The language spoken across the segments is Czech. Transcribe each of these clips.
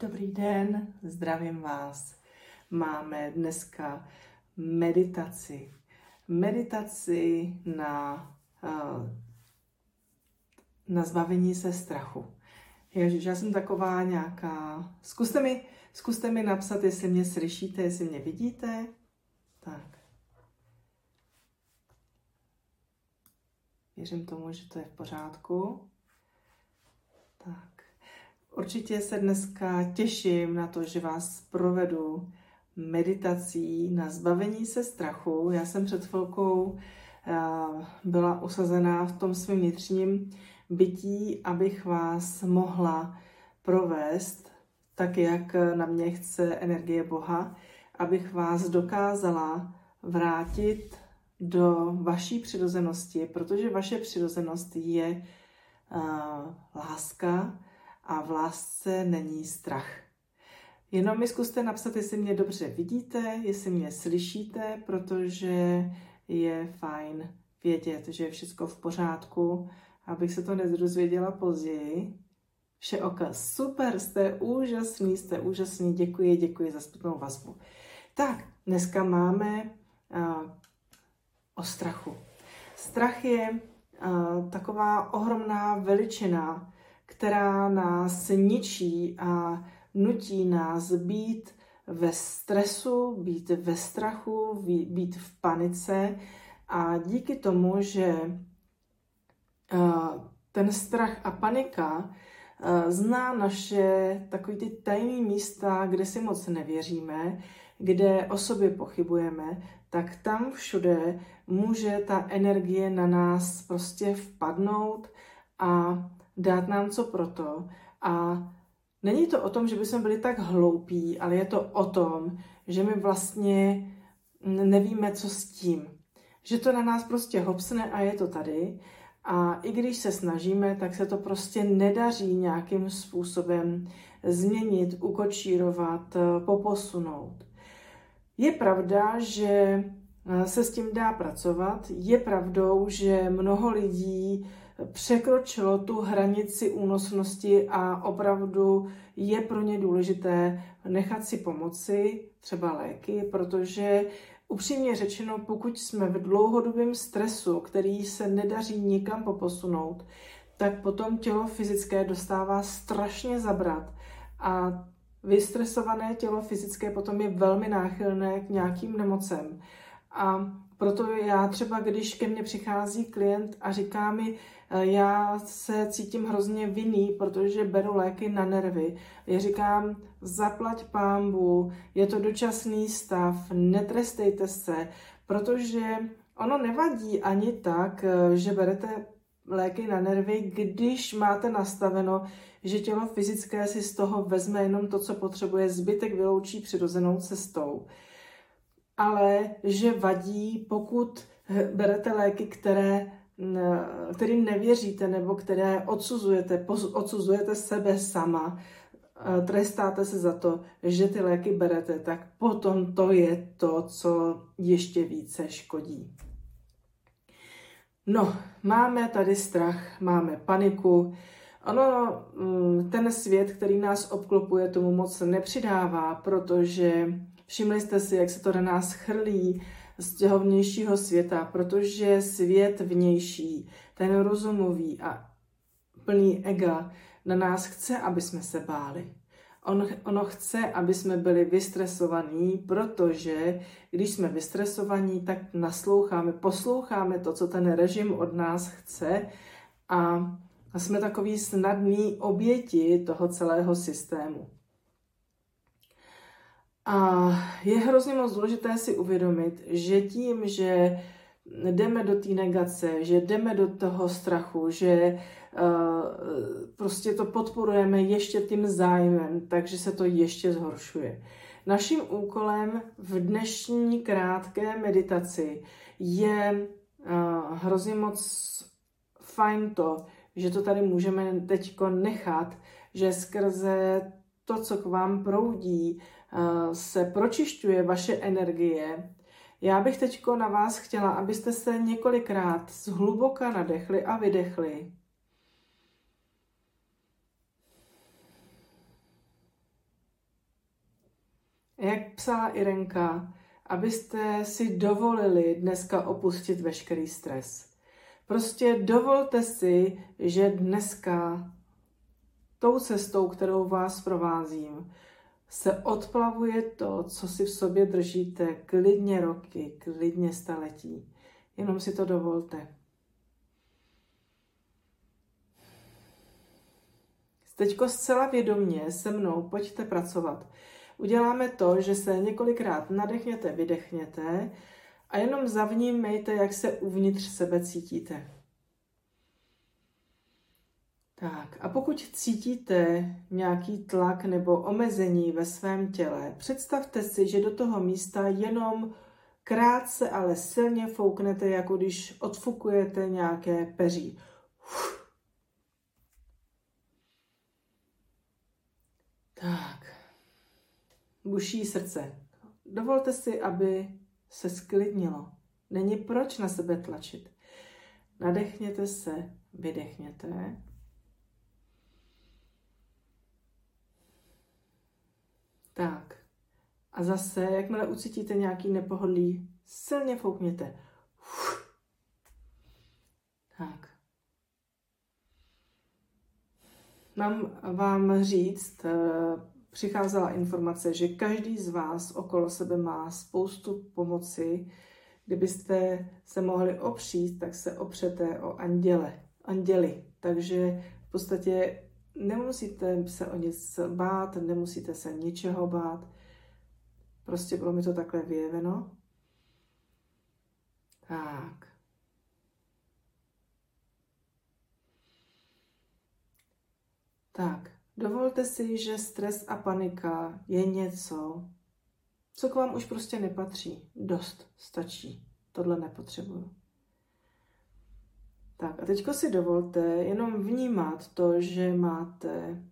Dobrý den, zdravím vás. Máme dneska meditaci. Meditaci na, uh, na zbavení se strachu. Ježiš, já jsem taková nějaká... Zkuste mi, zkuste mi napsat, jestli mě slyšíte, jestli mě vidíte. Tak. Věřím tomu, že to je v pořádku. Tak. Určitě se dneska těším na to, že vás provedu meditací na zbavení se strachu. Já jsem před chvilkou eh, byla usazená v tom svém vnitřním bytí, abych vás mohla provést tak, jak na mě chce energie Boha, abych vás dokázala vrátit do vaší přirozenosti, protože vaše přirozenost je uh, láska, a v lásce není strach. Jenom mi zkuste napsat, jestli mě dobře vidíte, jestli mě slyšíte, protože je fajn vědět, že je všechno v pořádku, abych se to nedozvěděla později. Vše oka, super, jste úžasný, jste úžasný, děkuji, děkuji za zpětnou vazbu. Tak, dneska máme uh, o strachu. Strach je uh, taková ohromná veličina, která nás ničí a nutí nás být ve stresu, být ve strachu, být v panice. A díky tomu, že ten strach a panika zná naše takové ty tajné místa, kde si moc nevěříme, kde o sobě pochybujeme, tak tam všude může ta energie na nás prostě vpadnout a dát nám co proto. A není to o tom, že bychom byli tak hloupí, ale je to o tom, že my vlastně nevíme, co s tím. Že to na nás prostě hopsne a je to tady. A i když se snažíme, tak se to prostě nedaří nějakým způsobem změnit, ukočírovat, poposunout. Je pravda, že se s tím dá pracovat. Je pravdou, že mnoho lidí překročilo tu hranici únosnosti a opravdu je pro ně důležité nechat si pomoci, třeba léky, protože upřímně řečeno, pokud jsme v dlouhodobém stresu, který se nedaří nikam poposunout, tak potom tělo fyzické dostává strašně zabrat a vystresované tělo fyzické potom je velmi náchylné k nějakým nemocem. A proto já třeba, když ke mně přichází klient a říká mi, e, já se cítím hrozně vinný, protože beru léky na nervy. Já říkám, zaplať pámbu, je to dočasný stav, netrestejte se, protože ono nevadí ani tak, e, že berete léky na nervy, když máte nastaveno, že tělo fyzické si z toho vezme jenom to, co potřebuje, zbytek vyloučí přirozenou cestou ale že vadí, pokud berete léky, které, kterým nevěříte nebo které odsuzujete, odsuzujete sebe sama, trestáte se za to, že ty léky berete, tak potom to je to, co ještě více škodí. No, máme tady strach, máme paniku. Ono, mm, ten svět, který nás obklopuje, tomu moc nepřidává, protože Všimli jste si, jak se to na nás chrlí z toho vnějšího světa, protože svět vnější, ten rozumový a plný ega, na nás chce, aby jsme se báli. On, ono chce, aby jsme byli vystresovaní, protože když jsme vystresovaní, tak nasloucháme, posloucháme to, co ten režim od nás chce a jsme takový snadný oběti toho celého systému. A je hrozně moc důležité si uvědomit, že tím, že jdeme do té negace, že jdeme do toho strachu, že uh, prostě to podporujeme ještě tím zájmem, takže se to ještě zhoršuje. Naším úkolem v dnešní krátké meditaci je uh, hrozně moc fajn to, že to tady můžeme teď nechat, že skrze to, co k vám proudí, se pročišťuje vaše energie, já bych teď na vás chtěla, abyste se několikrát zhluboka nadechli a vydechli. Jak psala Irenka, abyste si dovolili dneska opustit veškerý stres. Prostě dovolte si, že dneska tou cestou, kterou vás provázím, se odplavuje to, co si v sobě držíte klidně roky, klidně staletí. Jenom si to dovolte. Teďko zcela vědomně se mnou pojďte pracovat. Uděláme to, že se několikrát nadechněte, vydechněte a jenom zavnímejte, jak se uvnitř sebe cítíte. Tak a pokud cítíte nějaký tlak nebo omezení ve svém těle, představte si, že do toho místa jenom krátce, ale silně fouknete, jako když odfukujete nějaké peří. Tak. Buší srdce. Dovolte si, aby se sklidnilo. Není proč na sebe tlačit. Nadechněte se, vydechněte. Tak. A zase, jakmile ucítíte nějaký nepohodlí, silně foukněte. Uf. Tak. Mám vám říct, eh, přicházela informace, že každý z vás okolo sebe má spoustu pomoci. Kdybyste se mohli opřít, tak se opřete o anděle, anděli. Takže v podstatě nemusíte se o nic bát, nemusíte se ničeho bát. Prostě bylo mi to takhle vyjeveno. Tak. Tak, dovolte si, že stres a panika je něco, co k vám už prostě nepatří. Dost, stačí. Tohle nepotřebuju. Tak a teďko si dovolte jenom vnímat to, že máte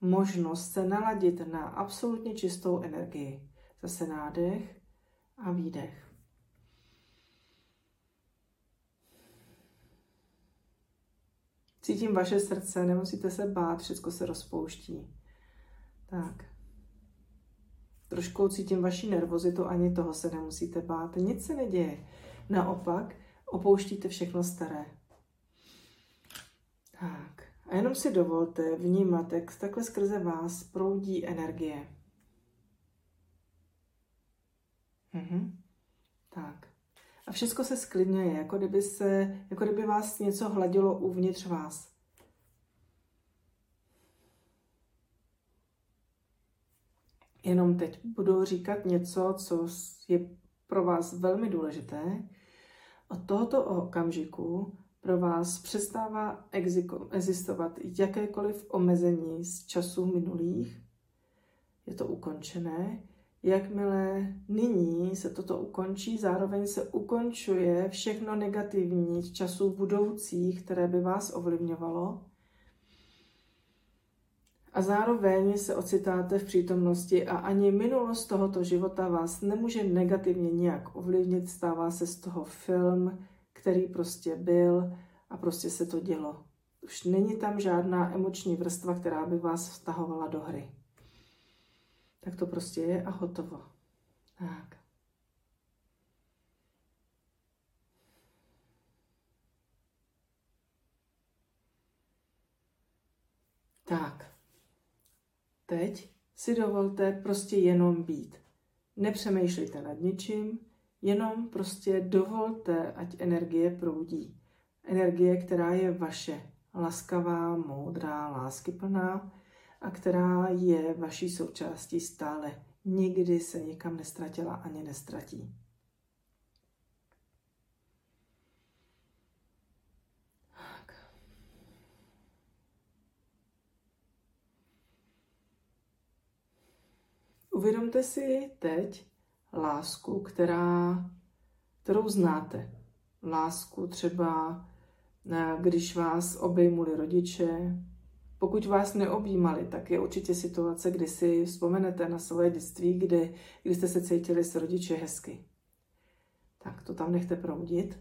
možnost se naladit na absolutně čistou energii. Zase nádech a výdech. Cítím vaše srdce, nemusíte se bát, všechno se rozpouští. Tak. Trošku cítím vaši nervozitu, ani toho se nemusíte bát. Nic se neděje. Naopak, opouštíte všechno staré. Tak. A jenom si dovolte vnímat, jak takhle skrze vás proudí energie. Mhm. Tak. A všechno se sklidňuje, jako kdyby, se, jako kdyby vás něco hladilo uvnitř vás. Jenom teď budu říkat něco, co je pro vás velmi důležité. Od tohoto okamžiku pro vás přestává existovat jakékoliv omezení z časů minulých. Je to ukončené Jakmile nyní se toto ukončí, zároveň se ukončuje všechno negativní z časů budoucích, které by vás ovlivňovalo. A zároveň se ocitáte v přítomnosti a ani minulost tohoto života vás nemůže negativně nějak ovlivnit. Stává se z toho film, který prostě byl a prostě se to dělo. Už není tam žádná emoční vrstva, která by vás vtahovala do hry tak to prostě je a hotovo. Tak. Tak. Teď si dovolte prostě jenom být. Nepřemýšlejte nad ničím, jenom prostě dovolte, ať energie proudí. Energie, která je vaše, laskavá, moudrá, láskyplná, a která je vaší součástí stále. Nikdy se nikam nestratila ani nestratí. Uvědomte si teď lásku, která, kterou znáte. Lásku třeba, když vás obejmuli rodiče, pokud vás neobjímali, tak je určitě situace, kdy si vzpomenete na svoje dětství, kdy, kdy jste se cítili s rodiče hezky. Tak to tam nechte proudit.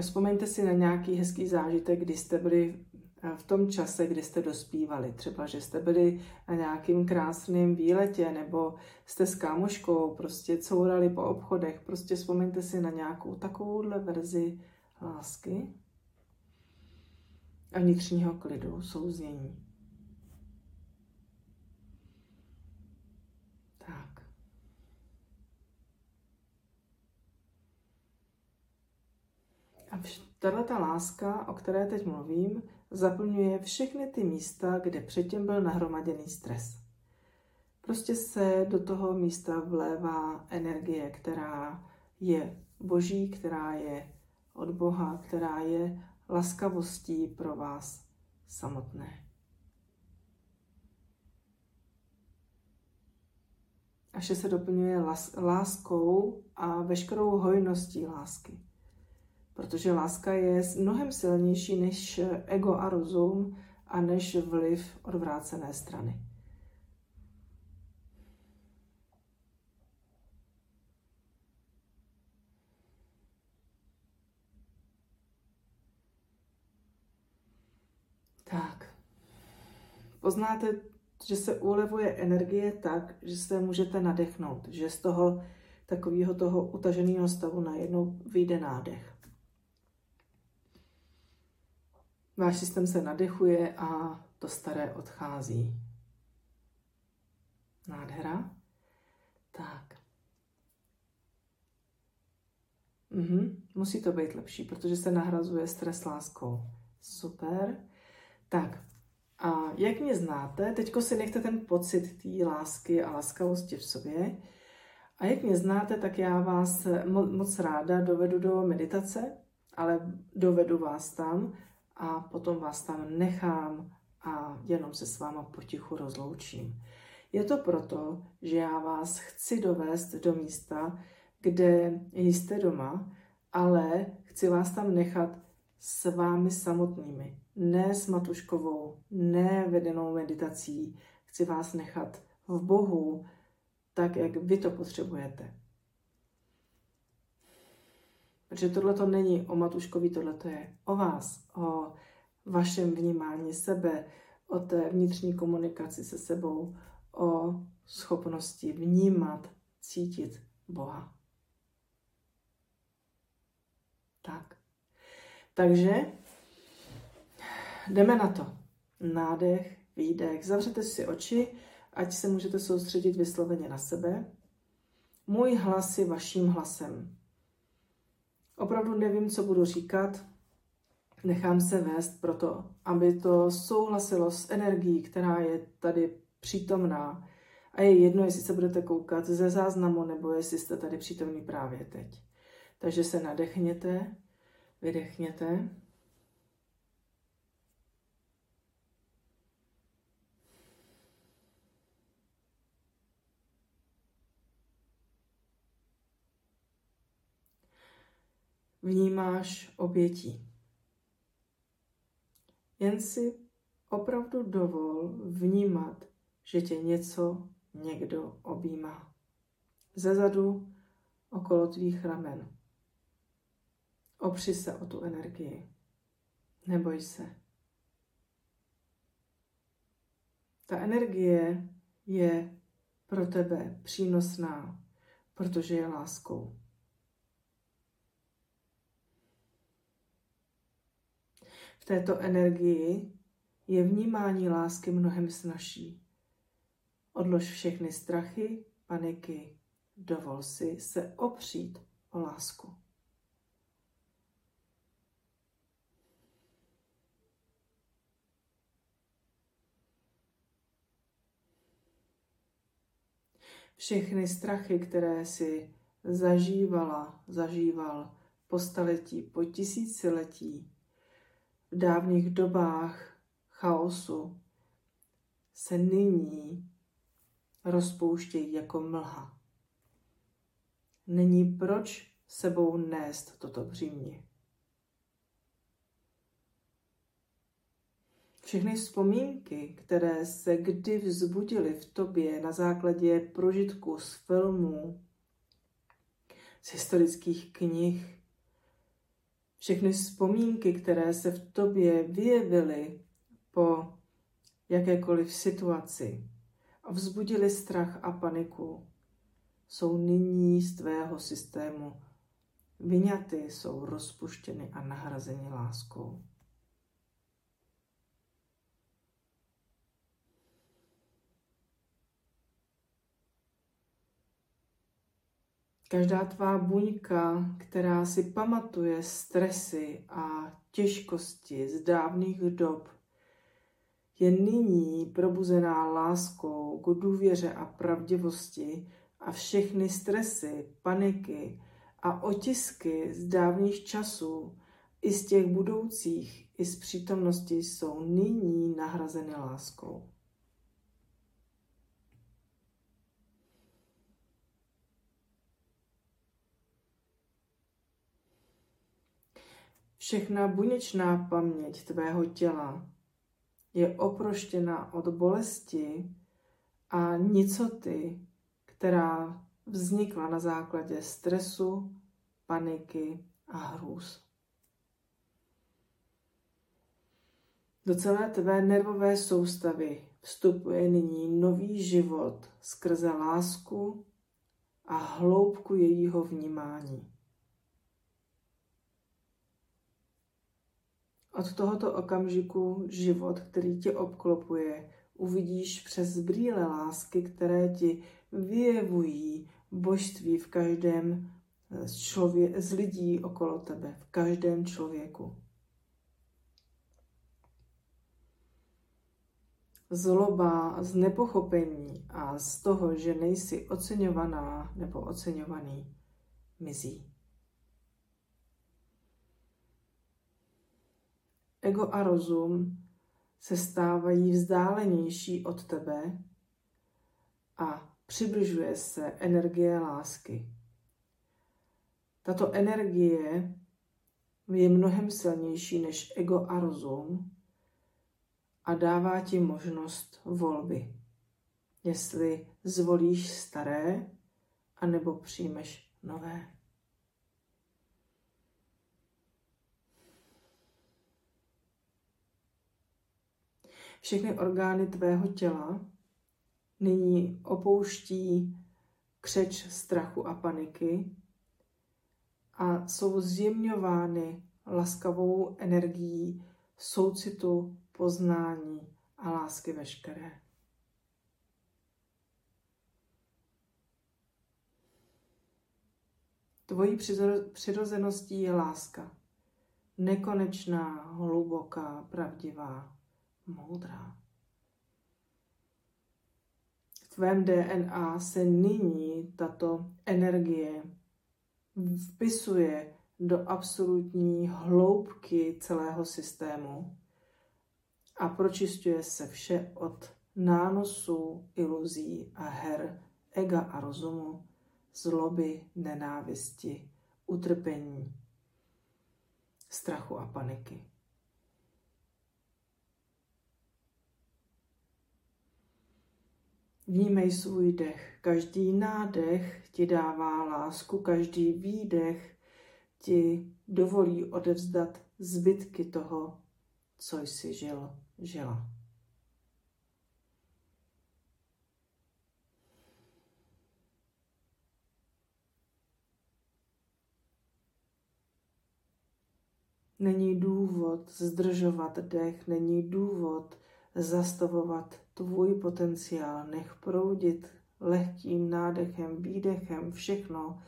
Vzpomeňte si na nějaký hezký zážitek, kdy jste byli v tom čase, kdy jste dospívali. Třeba, že jste byli na nějakým krásným výletě, nebo jste s kámoškou prostě courali po obchodech. Prostě vzpomeňte si na nějakou takovouhle verzi lásky a vnitřního klidu, souznění. Tak. A tato láska, o které teď mluvím, zaplňuje všechny ty místa, kde předtím byl nahromaděný stres. Prostě se do toho místa vlévá energie, která je boží, která je od Boha, která je laskavostí pro vás samotné. A vše se doplňuje láskou a veškerou hojností lásky. Protože láska je mnohem silnější než ego a rozum a než vliv odvrácené strany. Tak. Poznáte, že se ulevuje energie tak, že se můžete nadechnout, že z toho takového toho utaženého stavu najednou vyjde nádech. Váš systém se nadechuje a to staré odchází. Nádhera. Tak. Mhm, musí to být lepší, protože se nahrazuje stres láskou. Super. Tak, a jak mě znáte, teďko si nechte ten pocit té lásky a laskavosti v sobě. A jak mě znáte, tak já vás moc ráda dovedu do meditace, ale dovedu vás tam a potom vás tam nechám a jenom se s váma potichu rozloučím. Je to proto, že já vás chci dovést do místa, kde jste doma, ale chci vás tam nechat s vámi samotnými, ne s Matuškovou, ne vedenou meditací. Chci vás nechat v Bohu, tak, jak vy to potřebujete. Protože tohle to není o Matuškovi, tohle to je o vás, o vašem vnímání sebe, o té vnitřní komunikaci se sebou, o schopnosti vnímat, cítit Boha. Tak. Takže jdeme na to. Nádech, výdech. Zavřete si oči, ať se můžete soustředit vysloveně na sebe. Můj hlas je vaším hlasem. Opravdu nevím, co budu říkat. Nechám se vést proto, aby to souhlasilo s energií, která je tady přítomná. A je jedno, jestli se budete koukat ze záznamu, nebo jestli jste tady přítomní právě teď. Takže se nadechněte Vydechněte. Vnímáš obětí. Jen si opravdu dovol vnímat, že tě něco někdo objímá. Zezadu okolo tvých ramen. Opři se o tu energii. Neboj se. Ta energie je pro tebe přínosná, protože je láskou. V této energii je vnímání lásky mnohem snažší. Odlož všechny strachy, paniky, dovol si se opřít o lásku. všechny strachy, které si zažívala, zažíval po staletí, po tisíciletí, v dávných dobách chaosu, se nyní rozpouštějí jako mlha. Není proč sebou nést toto břímě. Všechny vzpomínky, které se kdy vzbudily v tobě na základě prožitku z filmů, z historických knih, všechny vzpomínky, které se v tobě vyjevily po jakékoliv situaci a vzbudili strach a paniku, jsou nyní z tvého systému vyňaty, jsou rozpuštěny a nahrazeny láskou. Každá tvá buňka, která si pamatuje stresy a těžkosti z dávných dob, je nyní probuzená láskou k důvěře a pravdivosti a všechny stresy, paniky a otisky z dávných časů i z těch budoucích, i z přítomnosti jsou nyní nahrazeny láskou. Všechna buněčná paměť tvého těla je oproštěna od bolesti a nicoty, která vznikla na základě stresu, paniky a hrůz. Do celé tvé nervové soustavy vstupuje nyní nový život skrze lásku a hloubku jejího vnímání. Od tohoto okamžiku život, který tě obklopuje, uvidíš přes brýle lásky, které ti vyjevují božství v každém z, člově- z lidí okolo tebe, v každém člověku. Zloba z nepochopení a z toho, že nejsi oceňovaná nebo oceňovaný, mizí. Ego a rozum se stávají vzdálenější od tebe a přibližuje se energie lásky. Tato energie je mnohem silnější než ego a rozum a dává ti možnost volby. Jestli zvolíš staré, anebo přijmeš nové. Všechny orgány tvého těla nyní opouští křeč strachu a paniky a jsou zjemňovány laskavou energií soucitu, poznání a lásky veškeré. Tvojí přirozeností je láska. Nekonečná, hluboká, pravdivá moudrá. V tvém DNA se nyní tato energie vpisuje do absolutní hloubky celého systému a pročistuje se vše od nánosů, iluzí a her, ega a rozumu, zloby, nenávisti, utrpení, strachu a paniky. Vnímej svůj dech. Každý nádech ti dává lásku, každý výdech ti dovolí odevzdat zbytky toho, co jsi žil, žila. Není důvod zdržovat dech, není důvod zastavovat tvůj potenciál. Nech proudit lehkým nádechem, výdechem všechno,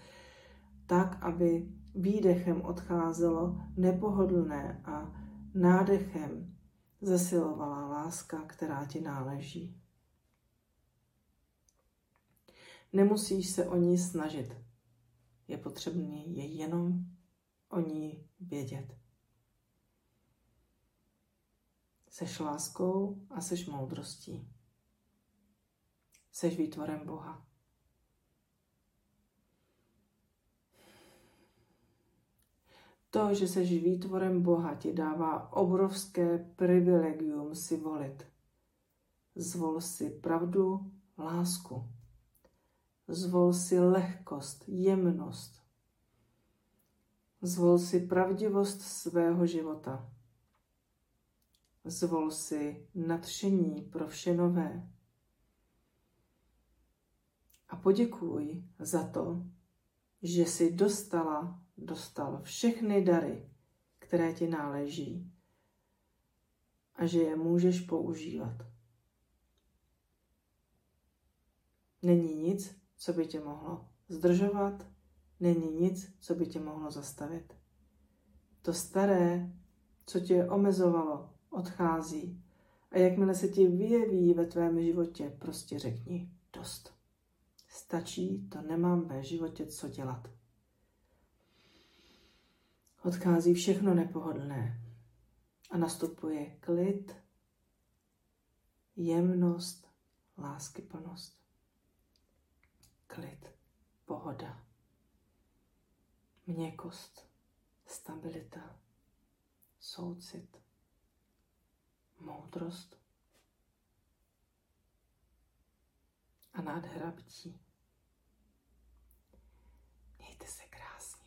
tak, aby výdechem odcházelo nepohodlné a nádechem zesilovala láska, která ti náleží. Nemusíš se o ní snažit. Je potřebný je jenom o ní vědět. Seš láskou a seš moudrostí. Seš výtvorem Boha. To, že seš výtvorem Boha, ti dává obrovské privilegium si volit. Zvol si pravdu, lásku. Zvol si lehkost, jemnost. Zvol si pravdivost svého života Zvol si nadšení pro vše nové. A poděkuj za to, že jsi dostala, dostal všechny dary, které ti náleží a že je můžeš používat. Není nic, co by tě mohlo zdržovat, není nic, co by tě mohlo zastavit. To staré, co tě omezovalo, odchází. A jakmile se ti vyjeví ve tvém životě, prostě řekni dost. Stačí, to nemám ve životě co dělat. Odchází všechno nepohodlné a nastupuje klid, jemnost, láskyplnost. Klid, pohoda, měkost, stabilita, soucit, moudrost a nádhera bytí. Mějte se krásně.